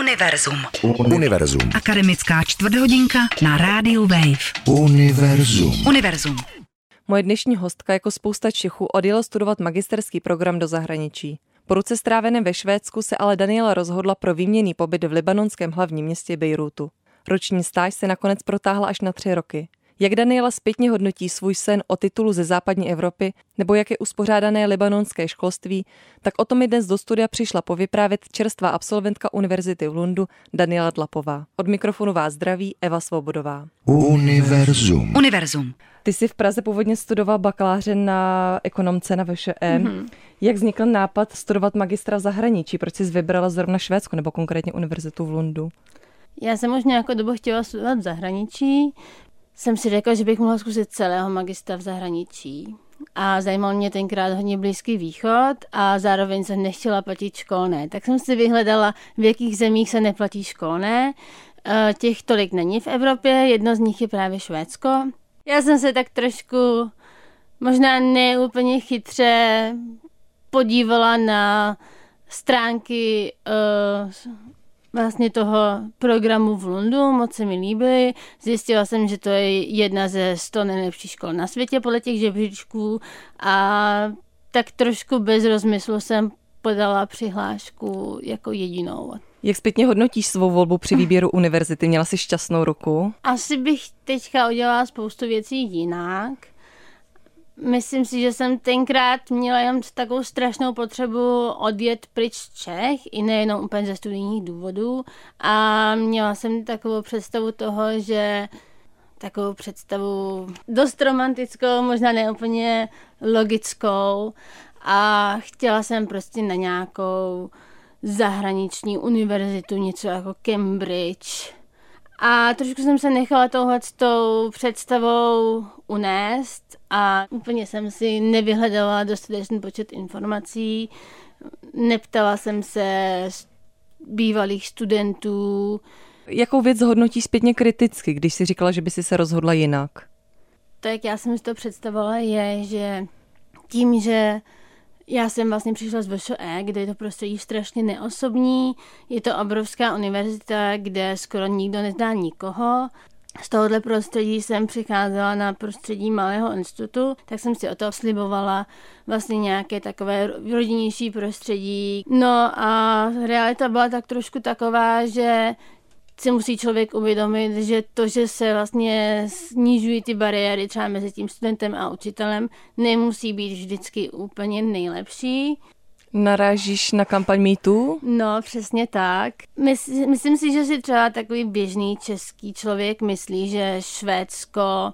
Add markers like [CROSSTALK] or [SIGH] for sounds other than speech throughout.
Univerzum. Univerzum. Akademická čtvrthodinka na rádiu Wave. Univerzum. Univerzum. Moje dnešní hostka jako spousta Čechů odjela studovat magisterský program do zahraničí. Po ruce stráveném ve Švédsku se ale Daniela rozhodla pro výměný pobyt v libanonském hlavním městě Bejrútu. Roční stáž se nakonec protáhla až na tři roky. Jak Daniela zpětně hodnotí svůj sen o titulu ze západní Evropy, nebo jak je uspořádané libanonské školství, tak o tom mi dnes do studia přišla povyprávět čerstvá absolventka Univerzity v Lundu Daniela Dlapová. Od mikrofonu vás zdraví Eva Svobodová. Univerzum. Univerzum. Ty jsi v Praze původně studoval bakaláře na ekonomce na VŠE. Mm-hmm. Jak vznikl nápad studovat magistra v zahraničí? Proč jsi vybrala zrovna Švédsko nebo konkrétně Univerzitu v Lundu? Já jsem už nějakou dobu chtěla studovat v zahraničí, jsem si řekla, že bych mohla zkusit celého magistra v zahraničí. A zajímal mě tenkrát hodně Blízký východ a zároveň jsem nechtěla platit školné. Tak jsem si vyhledala, v jakých zemích se neplatí školné. E, těch tolik není v Evropě, jedno z nich je právě Švédsko. Já jsem se tak trošku, možná neúplně chytře, podívala na stránky uh, vlastně toho programu v Lundu, moc se mi líbily. Zjistila jsem, že to je jedna ze 100 nejlepších škol na světě podle těch žebříčků a tak trošku bez rozmyslu jsem podala přihlášku jako jedinou. Jak zpětně hodnotíš svou volbu při výběru univerzity? Měla jsi šťastnou ruku? Asi bych teďka udělala spoustu věcí jinak. Myslím si, že jsem tenkrát měla jen takovou strašnou potřebu odjet pryč z Čech, i nejenom úplně ze studijních důvodů. A měla jsem takovou představu toho, že takovou představu dost romantickou, možná neúplně logickou. A chtěla jsem prostě na nějakou zahraniční univerzitu, něco jako Cambridge. A trošku jsem se nechala touhle tou představou unést a úplně jsem si nevyhledala dostatečný počet informací, neptala jsem se bývalých studentů. Jakou věc hodnotí zpětně kriticky, když si říkala, že by si se rozhodla jinak? To, jak já jsem si to představovala, je, že tím, že já jsem vlastně přišla z VŠE, kde je to prostředí strašně neosobní. Je to obrovská univerzita, kde skoro nikdo nezná nikoho. Z tohohle prostředí jsem přicházela na prostředí malého institutu, tak jsem si o to slibovala vlastně nějaké takové rodinnější prostředí. No a realita byla tak trošku taková, že si musí člověk uvědomit, že to, že se vlastně snižují ty bariéry třeba mezi tím studentem a učitelem, nemusí být vždycky úplně nejlepší. Narážíš na kampaň MeToo? No, přesně tak. Mysl, myslím si, že si třeba takový běžný český člověk myslí, že Švédsko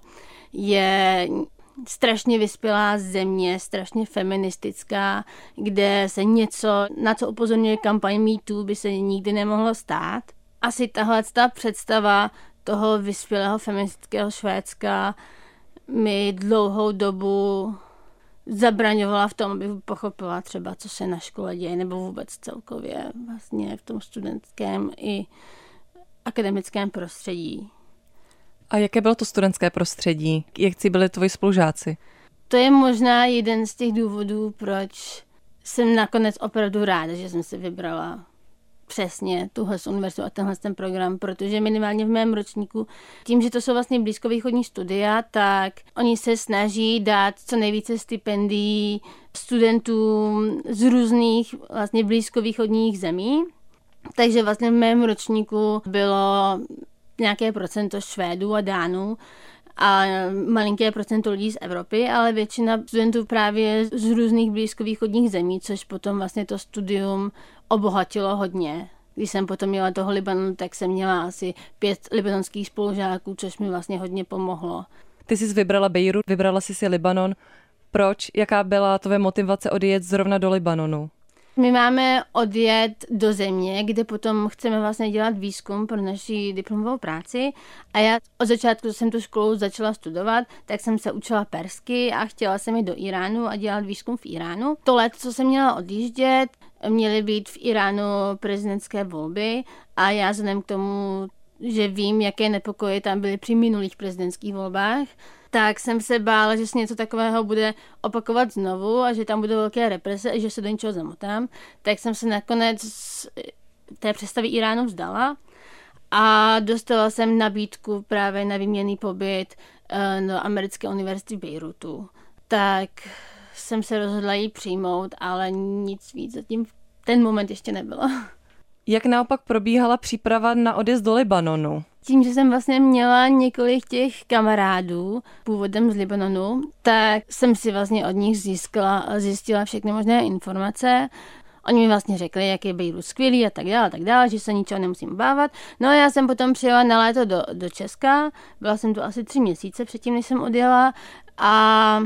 je strašně vyspělá země, strašně feministická, kde se něco, na co upozorňuje kampaň MeToo, by se nikdy nemohlo stát asi tahle ta představa toho vyspělého feministického Švédska mi dlouhou dobu zabraňovala v tom, aby pochopila třeba, co se na škole děje, nebo vůbec celkově vlastně v tom studentském i akademickém prostředí. A jaké bylo to studentské prostředí? Jak si byli tvoji spolužáci? To je možná jeden z těch důvodů, proč jsem nakonec opravdu ráda, že jsem se vybrala přesně tuhle univerzitu a tenhle ten program, protože minimálně v mém ročníku, tím, že to jsou vlastně blízkovýchodní studia, tak oni se snaží dát co nejvíce stipendií studentům z různých vlastně blízkovýchodních zemí. Takže vlastně v mém ročníku bylo nějaké procento Švédů a Dánů, a malinké procento lidí z Evropy, ale většina studentů právě z různých blízkovýchodních zemí, což potom vlastně to studium obohatilo hodně. Když jsem potom měla toho Libanonu, tak jsem měla asi pět libanonských spolužáků, což mi vlastně hodně pomohlo. Ty jsi vybrala Bejrut, vybrala jsi si Libanon. Proč? Jaká byla tvoje motivace odjet zrovna do Libanonu? My máme odjet do země, kde potom chceme vlastně dělat výzkum pro naši diplomovou práci a já od začátku, jsem tu školu začala studovat, tak jsem se učila persky a chtěla jsem jít do Iránu a dělat výzkum v Iránu. To let, co jsem měla odjíždět, měly být v Iránu prezidentské volby a já vzhledem k tomu, že vím, jaké nepokoje tam byly při minulých prezidentských volbách, tak jsem se bála, že se něco takového bude opakovat znovu a že tam budou velké represe a že se do něčeho zamotám. Tak jsem se nakonec té představy Iránu vzdala a dostala jsem nabídku právě na výměný pobyt eh, do americké univerzity v Bejrutu. Tak jsem se rozhodla ji přijmout, ale nic víc zatím v ten moment ještě nebylo. [LAUGHS] Jak naopak probíhala příprava na odjezd do Libanonu? Tím, že jsem vlastně měla několik těch kamarádů původem z Libanonu, tak jsem si vlastně od nich získala, zjistila všechny možné informace. Oni mi vlastně řekli, jak je Bejrut skvělý a tak dále, tak dále, že se ničeho nemusím bávat. No a já jsem potom přijela na léto do, do Česka, byla jsem tu asi tři měsíce předtím, než jsem odjela a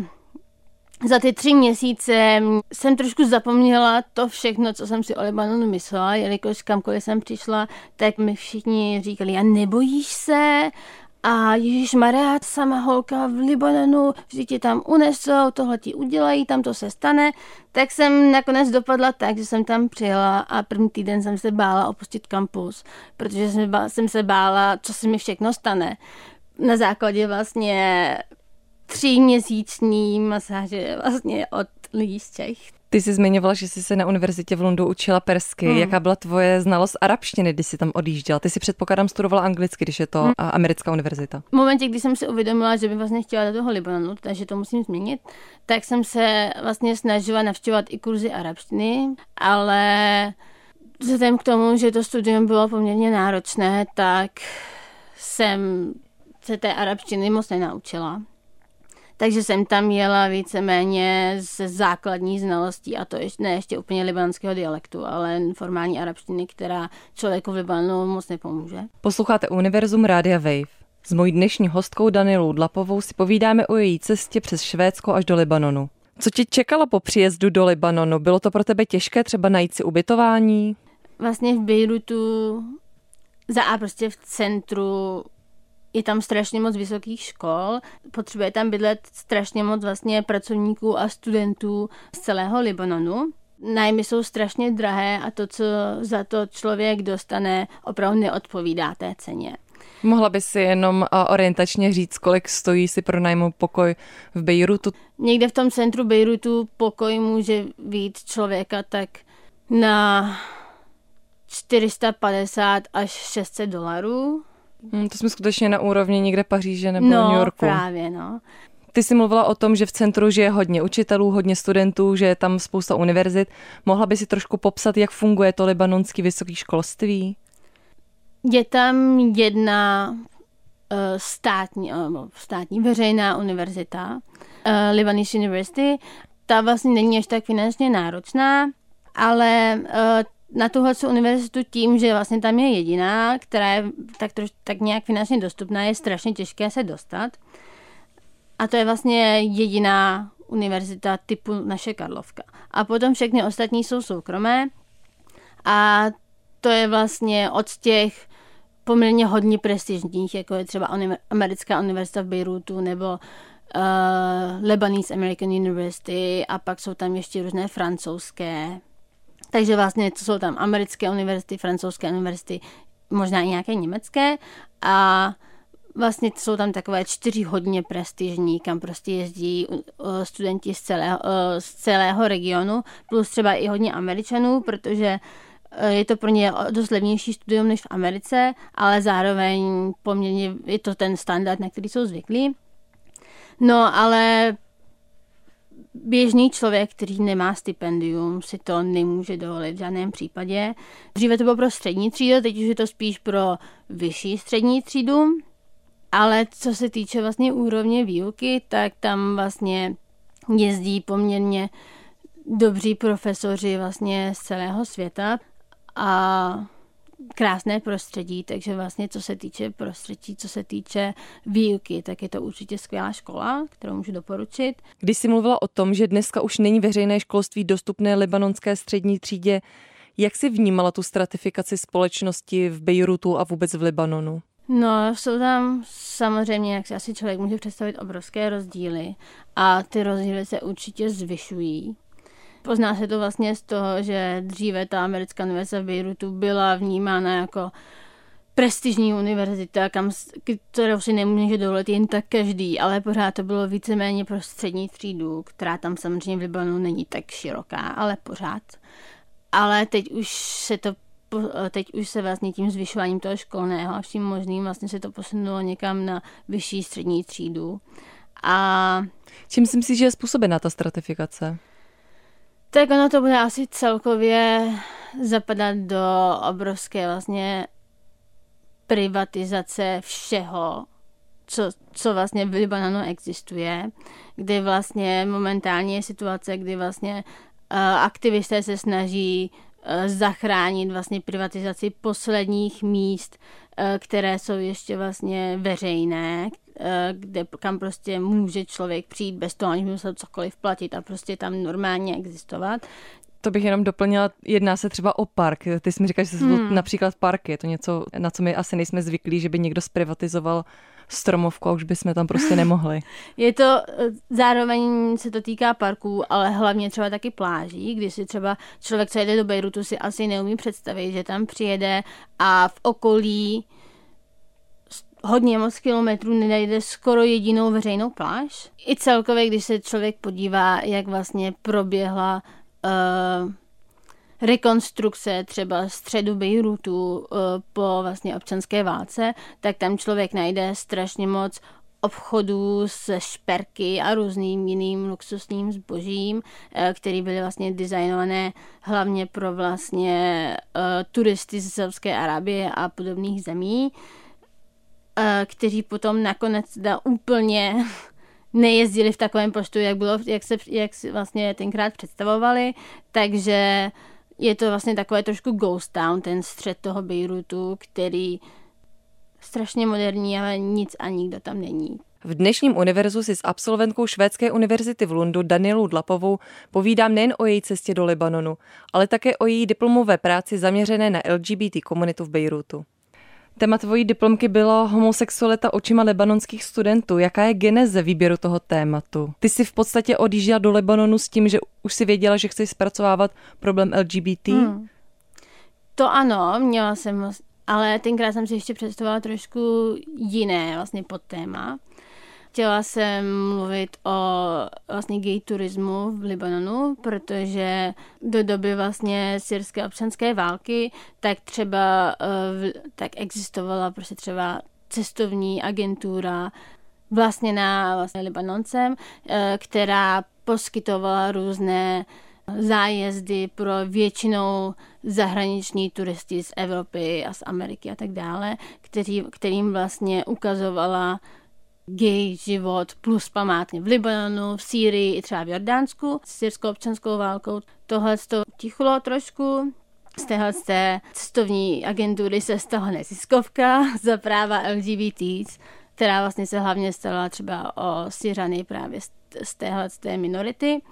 za ty tři měsíce jsem trošku zapomněla to všechno, co jsem si o Libanonu myslela, jelikož kamkoliv jsem přišla, tak mi všichni říkali, a nebojíš se? A Ježíš Maria, sama holka v Libanonu, vždy ti tam unesou, tohle ti udělají, tam to se stane. Tak jsem nakonec dopadla tak, že jsem tam přijela a první týden jsem se bála opustit kampus, protože jsem se bála, co se mi všechno stane. Na základě vlastně tříměsíční masáže vlastně od lidí z Čech. Ty jsi zmiňovala, že jsi se na univerzitě v Lundu učila persky. Hmm. Jaká byla tvoje znalost arabštiny, když jsi tam odjížděla? Ty si předpokládám studovala anglicky, když je to hmm. americká univerzita. V momentě, kdy jsem si uvědomila, že bych vlastně chtěla do toho Libanonu, takže to musím změnit, tak jsem se vlastně snažila navštěvovat i kurzy arabštiny, ale vzhledem k tomu, že to studium bylo poměrně náročné, tak jsem se té arabštiny moc nenaučila. Takže jsem tam jela víceméně ze základní znalostí, a to ještě, ne ještě úplně libanského dialektu, ale formální arabštiny, která člověku v Libanu moc nepomůže. Posloucháte Univerzum Rádia Wave. S mojí dnešní hostkou Danilou Dlapovou si povídáme o její cestě přes Švédsko až do Libanonu. Co ti čekalo po příjezdu do Libanonu? Bylo to pro tebe těžké třeba najít si ubytování? Vlastně v Bejrutu za a prostě v centru je tam strašně moc vysokých škol, potřebuje tam bydlet strašně moc vlastně pracovníků a studentů z celého Libanonu. Nájmy jsou strašně drahé a to, co za to člověk dostane, opravdu neodpovídá té ceně. Mohla by si jenom orientačně říct, kolik stojí si pro najmu pokoj v Bejrutu? Někde v tom centru Bejrutu pokoj může být člověka tak na 450 až 600 dolarů Hmm, to jsme skutečně na úrovni někde Paříže nebo no, New Yorku. právě, no. Ty jsi mluvila o tom, že v centru žije hodně učitelů, hodně studentů, že je tam spousta univerzit. Mohla by si trošku popsat, jak funguje to libanonské vysoké školství? Je tam jedna uh, státní, uh, státní veřejná univerzita, uh, Lebanese University. Ta vlastně není až tak finančně náročná, ale na tuhle univerzitu tím, že vlastně tam je jediná, která je tak, troš, tak nějak finančně dostupná, je strašně těžké se dostat. A to je vlastně jediná univerzita typu naše Karlovka. A potom všechny ostatní jsou soukromé a to je vlastně od těch poměrně hodně prestižních, jako je třeba Americká univerzita v Bejrutu nebo uh, Lebanese American University a pak jsou tam ještě různé francouzské takže vlastně to jsou tam americké univerzity, francouzské univerzity, možná i nějaké německé a vlastně jsou tam takové čtyři hodně prestižní, kam prostě jezdí studenti z celého, z celého regionu, plus třeba i hodně Američanů, protože e, je to pro ně dost levnější studium než v Americe, ale zároveň poměrně je to ten standard, na který jsou zvyklí. No, ale běžný člověk, který nemá stipendium, si to nemůže dovolit v žádném případě. Dříve to bylo pro střední třídu, teď už je to spíš pro vyšší střední třídu. Ale co se týče vlastně úrovně výuky, tak tam vlastně jezdí poměrně dobří profesoři vlastně z celého světa a krásné prostředí, takže vlastně co se týče prostředí, co se týče výuky, tak je to určitě skvělá škola, kterou můžu doporučit. Když jsi mluvila o tom, že dneska už není veřejné školství dostupné libanonské střední třídě, jak jsi vnímala tu stratifikaci společnosti v Bejrutu a vůbec v Libanonu? No, jsou tam samozřejmě, jak si asi člověk může představit, obrovské rozdíly a ty rozdíly se určitě zvyšují. Pozná se to vlastně z toho, že dříve ta americká univerzita v Beirutu byla vnímána jako prestižní univerzita, kam, kterou si nemůže dovolit jen tak každý, ale pořád to bylo víceméně pro střední třídu, která tam samozřejmě v Libanonu není tak široká, ale pořád. Ale teď už se to teď už se vlastně tím zvyšováním toho školného a vším možným vlastně se to posunulo někam na vyšší střední třídu. A Čím si myslíš, že je způsobená ta stratifikace? Tak ono to bude asi celkově zapadat do obrovské vlastně privatizace všeho, co, co vlastně v Libanonu existuje, kdy vlastně momentálně je situace, kdy vlastně uh, aktivisté se snaží zachránit vlastně privatizaci posledních míst, uh, které jsou ještě vlastně veřejné, uh, kde kam prostě může člověk přijít bez toho, aniž by musel cokoliv platit a prostě tam normálně existovat. To bych jenom doplnila, jedná se třeba o park. Ty jsi mi říkal, že jsou hmm. například parky. Je to něco, na co my asi nejsme zvyklí, že by někdo zprivatizoval stromovku a už bychom tam prostě nemohli. Je to, zároveň se to týká parků, ale hlavně třeba taky pláží, kdy si třeba člověk, co jede do Bejrutu, si asi neumí představit, že tam přijede a v okolí hodně moc kilometrů nenajde skoro jedinou veřejnou pláž. I celkově, když se člověk podívá, jak vlastně proběhla uh, rekonstrukce třeba středu Bejrutu uh, po vlastně občanské válce, tak tam člověk najde strašně moc obchodů se šperky a různým jiným luxusním zbožím, eh, které byly vlastně designované hlavně pro vlastně uh, turisty z Saudské Arábie a podobných zemí, kteří potom nakonec da úplně [LAUGHS] nejezdili v takovém počtu, jak, bylo, jak se jak si vlastně tenkrát představovali, takže je to vlastně takové trošku ghost town, ten střed toho Bejrutu, který strašně moderní, ale nic a nikdo tam není. V dnešním univerzu si s absolventkou Švédské univerzity v Lundu Danielou Dlapovou povídám nejen o její cestě do Libanonu, ale také o její diplomové práci zaměřené na LGBT komunitu v Bejrutu. Téma tvojí diplomky bylo homosexualita očima libanonských studentů. Jaká je geneze výběru toho tématu? Ty jsi v podstatě odjížděla do Libanonu s tím, že už si věděla, že chceš zpracovávat problém LGBT? Hmm. To ano, měla jsem, ale tenkrát jsem si ještě představovala trošku jiné vlastně pod téma. Chtěla jsem mluvit o vlastně gay turismu v Libanonu, protože do doby vlastně syrské občanské války tak třeba eh, tak existovala prostě třeba cestovní agentura vlastněná vlastně Libanoncem, eh, která poskytovala různé zájezdy pro většinou zahraniční turisty z Evropy a z Ameriky a tak dále, který, kterým vlastně ukazovala gay život plus památně v Libanonu, v Sýrii i třeba v Jordánsku s syrskou občanskou válkou. Tohle to tichlo trošku, z téhle cestovní agentury se stala neziskovka [LAUGHS] za práva LGBT, která vlastně se hlavně stala třeba o Syřany právě z téhle z té minority.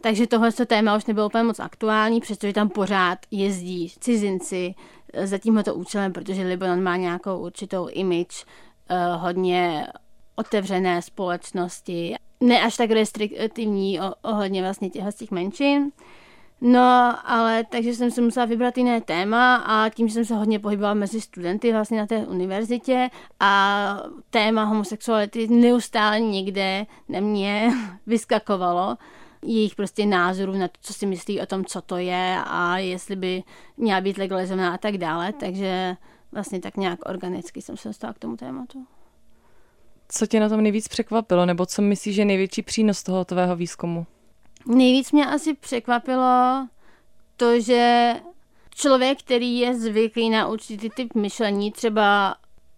Takže tohle téma už nebylo úplně moc aktuální, přestože tam pořád jezdí cizinci za tímto účelem, protože Libanon má nějakou určitou image uh, hodně otevřené společnosti, ne až tak restriktivní ohledně vlastně těch, těch menšin. No, ale takže jsem se musela vybrat jiné téma a tím jsem se hodně pohybovala mezi studenty vlastně na té univerzitě a téma homosexuality neustále někde na mě [LAUGHS] vyskakovalo jejich prostě názorů na to, co si myslí o tom, co to je a jestli by měla být legalizovaná a tak dále, takže vlastně tak nějak organicky jsem se dostala k tomu tématu. Co tě na tom nejvíc překvapilo, nebo co myslíš, že je největší přínos toho tvého výzkumu? Nejvíc mě asi překvapilo to, že člověk, který je zvyklý na určitý typ myšlení, třeba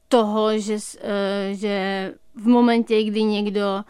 toho, že, eh, že v momentě, kdy někdo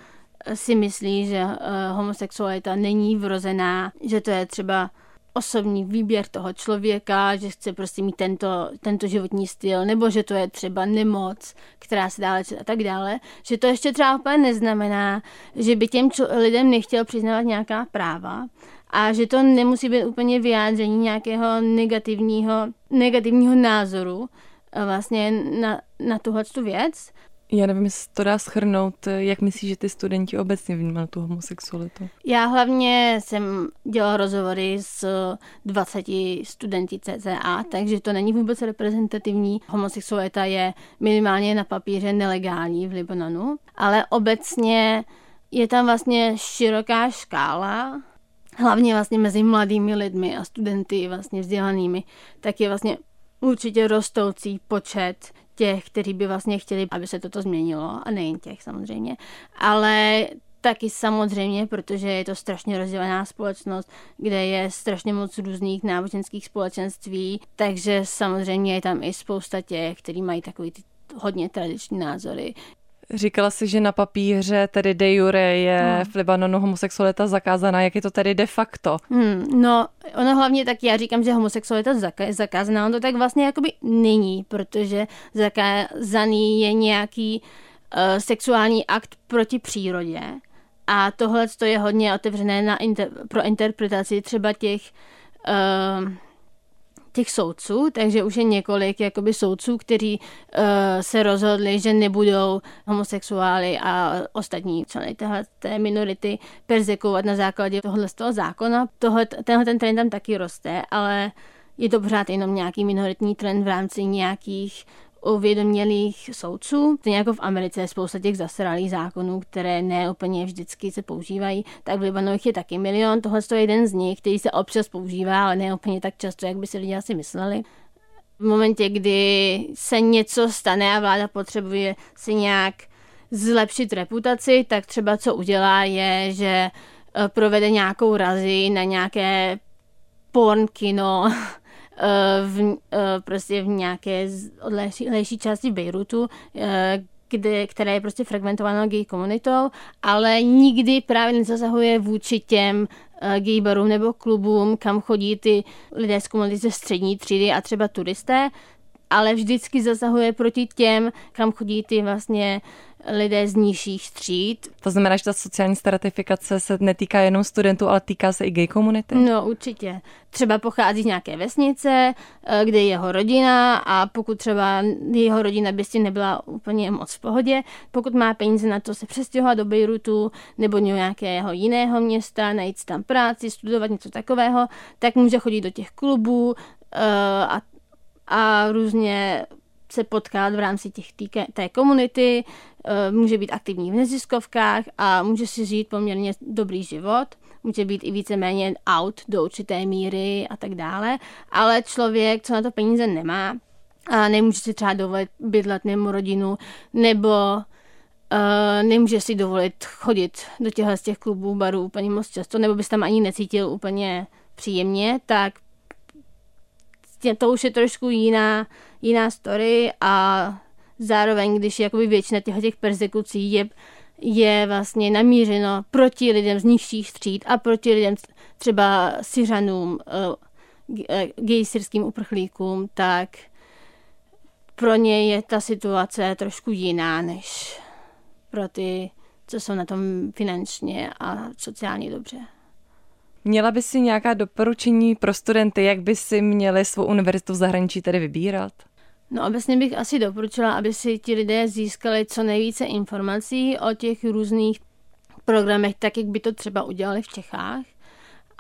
si myslí, že eh, homosexualita není vrozená, že to je třeba osobní výběr toho člověka, že chce prostě mít tento, tento životní styl, nebo že to je třeba nemoc, která se dále a tak dále, že to ještě třeba úplně neznamená, že by těm lidem nechtěl přiznávat nějaká práva a že to nemusí být úplně vyjádření nějakého negativního, negativního názoru eh, vlastně na, na tuhle věc, já nevím, jestli to dá schrnout. Jak myslíš, že ty studenti obecně vnímají tu homosexualitu? Já hlavně jsem dělala rozhovory s 20 studenty CCA, takže to není vůbec reprezentativní. Homosexualita je minimálně na papíře nelegální v Libanonu, ale obecně je tam vlastně široká škála hlavně vlastně mezi mladými lidmi a studenty vlastně vzdělanými, tak je vlastně určitě rostoucí počet těch, kteří by vlastně chtěli, aby se toto změnilo, a nejen těch samozřejmě, ale taky samozřejmě, protože je to strašně rozdělená společnost, kde je strašně moc různých náboženských společenství, takže samozřejmě je tam i spousta těch, kteří mají takový ty hodně tradiční názory. Říkala si, že na papíře tedy de jure je hmm. v Libanonu homosexualita zakázaná. Jak je to tedy de facto? Hmm, no, ono hlavně tak já říkám, že homosexualita je zakázaná. Ono to tak vlastně jakoby není, protože zakázaný je nějaký uh, sexuální akt proti přírodě. A tohle je hodně otevřené na inter, pro interpretaci třeba těch uh, těch soudců, takže už je několik jakoby soudců, kteří uh, se rozhodli, že nebudou homosexuály a ostatní členy té minority perzekovat na základě tohohle z toho zákona. Tohle, tenhle ten trend tam taky roste, ale je to pořád jenom nějaký minoritní trend v rámci nějakých uvědomělých soudců. To jako v Americe je spousta těch zasralých zákonů, které ne úplně vždycky se používají, tak v Libanu je taky milion. Tohle je jeden z nich, který se občas používá, ale ne úplně tak často, jak by si lidé asi mysleli. V momentě, kdy se něco stane a vláda potřebuje si nějak zlepšit reputaci, tak třeba co udělá je, že eh, provede nějakou razi na nějaké porn kino [LAUGHS] v, eh, prostě v nějaké odlehlejší části Bejrutu, eh, kde, které je prostě fragmentováno gay komunitou, ale nikdy právě nezasahuje vůči těm gay barům nebo klubům, kam chodí ty lidé z komunity ze střední třídy a třeba turisté, ale vždycky zasahuje proti těm, kam chodí ty vlastně lidé z nižších tříd. To znamená, že ta sociální stratifikace se netýká jenom studentů, ale týká se i gay komunity? No určitě. Třeba pochází z nějaké vesnice, eh, kde je jeho rodina a pokud třeba jeho rodina by s tím nebyla úplně moc v pohodě, pokud má peníze na to se přestěhovat do Bejrutu nebo do nějakého jiného města, najít tam práci, studovat něco takového, tak může chodit do těch klubů eh, a, a různě se potkat v rámci těch týke, té komunity, eh, může být aktivní v neziskovkách a může si žít poměrně dobrý život. Může být i víceméně out do určité míry a tak dále, ale člověk, co na to peníze nemá, a nemůže si třeba dovolit bydlet mimo rodinu, nebo uh, nemůže si dovolit chodit do těchto z těch klubů, barů úplně moc často, nebo bys tam ani necítil úplně příjemně, tak to už je trošku jiná, jiná story a zároveň, když jakoby většina těch, těch persekucí je, je vlastně namířeno proti lidem z nižších tříd a proti lidem třeba Syřanům, eh, gay syrským uprchlíkům, tak pro ně je ta situace trošku jiná než pro ty, co jsou na tom finančně a sociálně dobře. Měla by si nějaká doporučení pro studenty, jak by si měli svou univerzitu v zahraničí tedy vybírat? No obecně bych asi doporučila, aby si ti lidé získali co nejvíce informací o těch různých programech, tak jak by to třeba udělali v Čechách.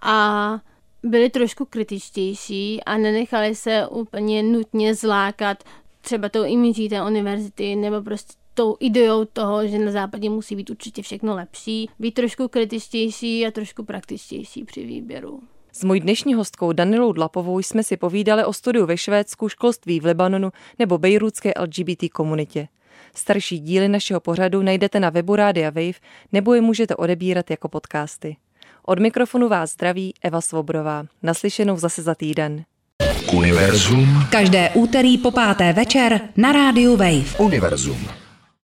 A byli trošku kritičtější a nenechali se úplně nutně zlákat třeba tou imidží té univerzity nebo prostě tou ideou toho, že na západě musí být určitě všechno lepší, být trošku kritičtější a trošku praktičtější při výběru. S mojí dnešní hostkou Danilou Dlapovou jsme si povídali o studiu ve Švédsku, školství v Libanonu nebo bejrůdské LGBT komunitě. Starší díly našeho pořadu najdete na webu Rádia Wave nebo je můžete odebírat jako podcasty. Od mikrofonu vás zdraví Eva Svobrová. Naslyšenou zase za týden. Univerzum. Každé úterý po páté večer na rádiu Wave. Univerzum.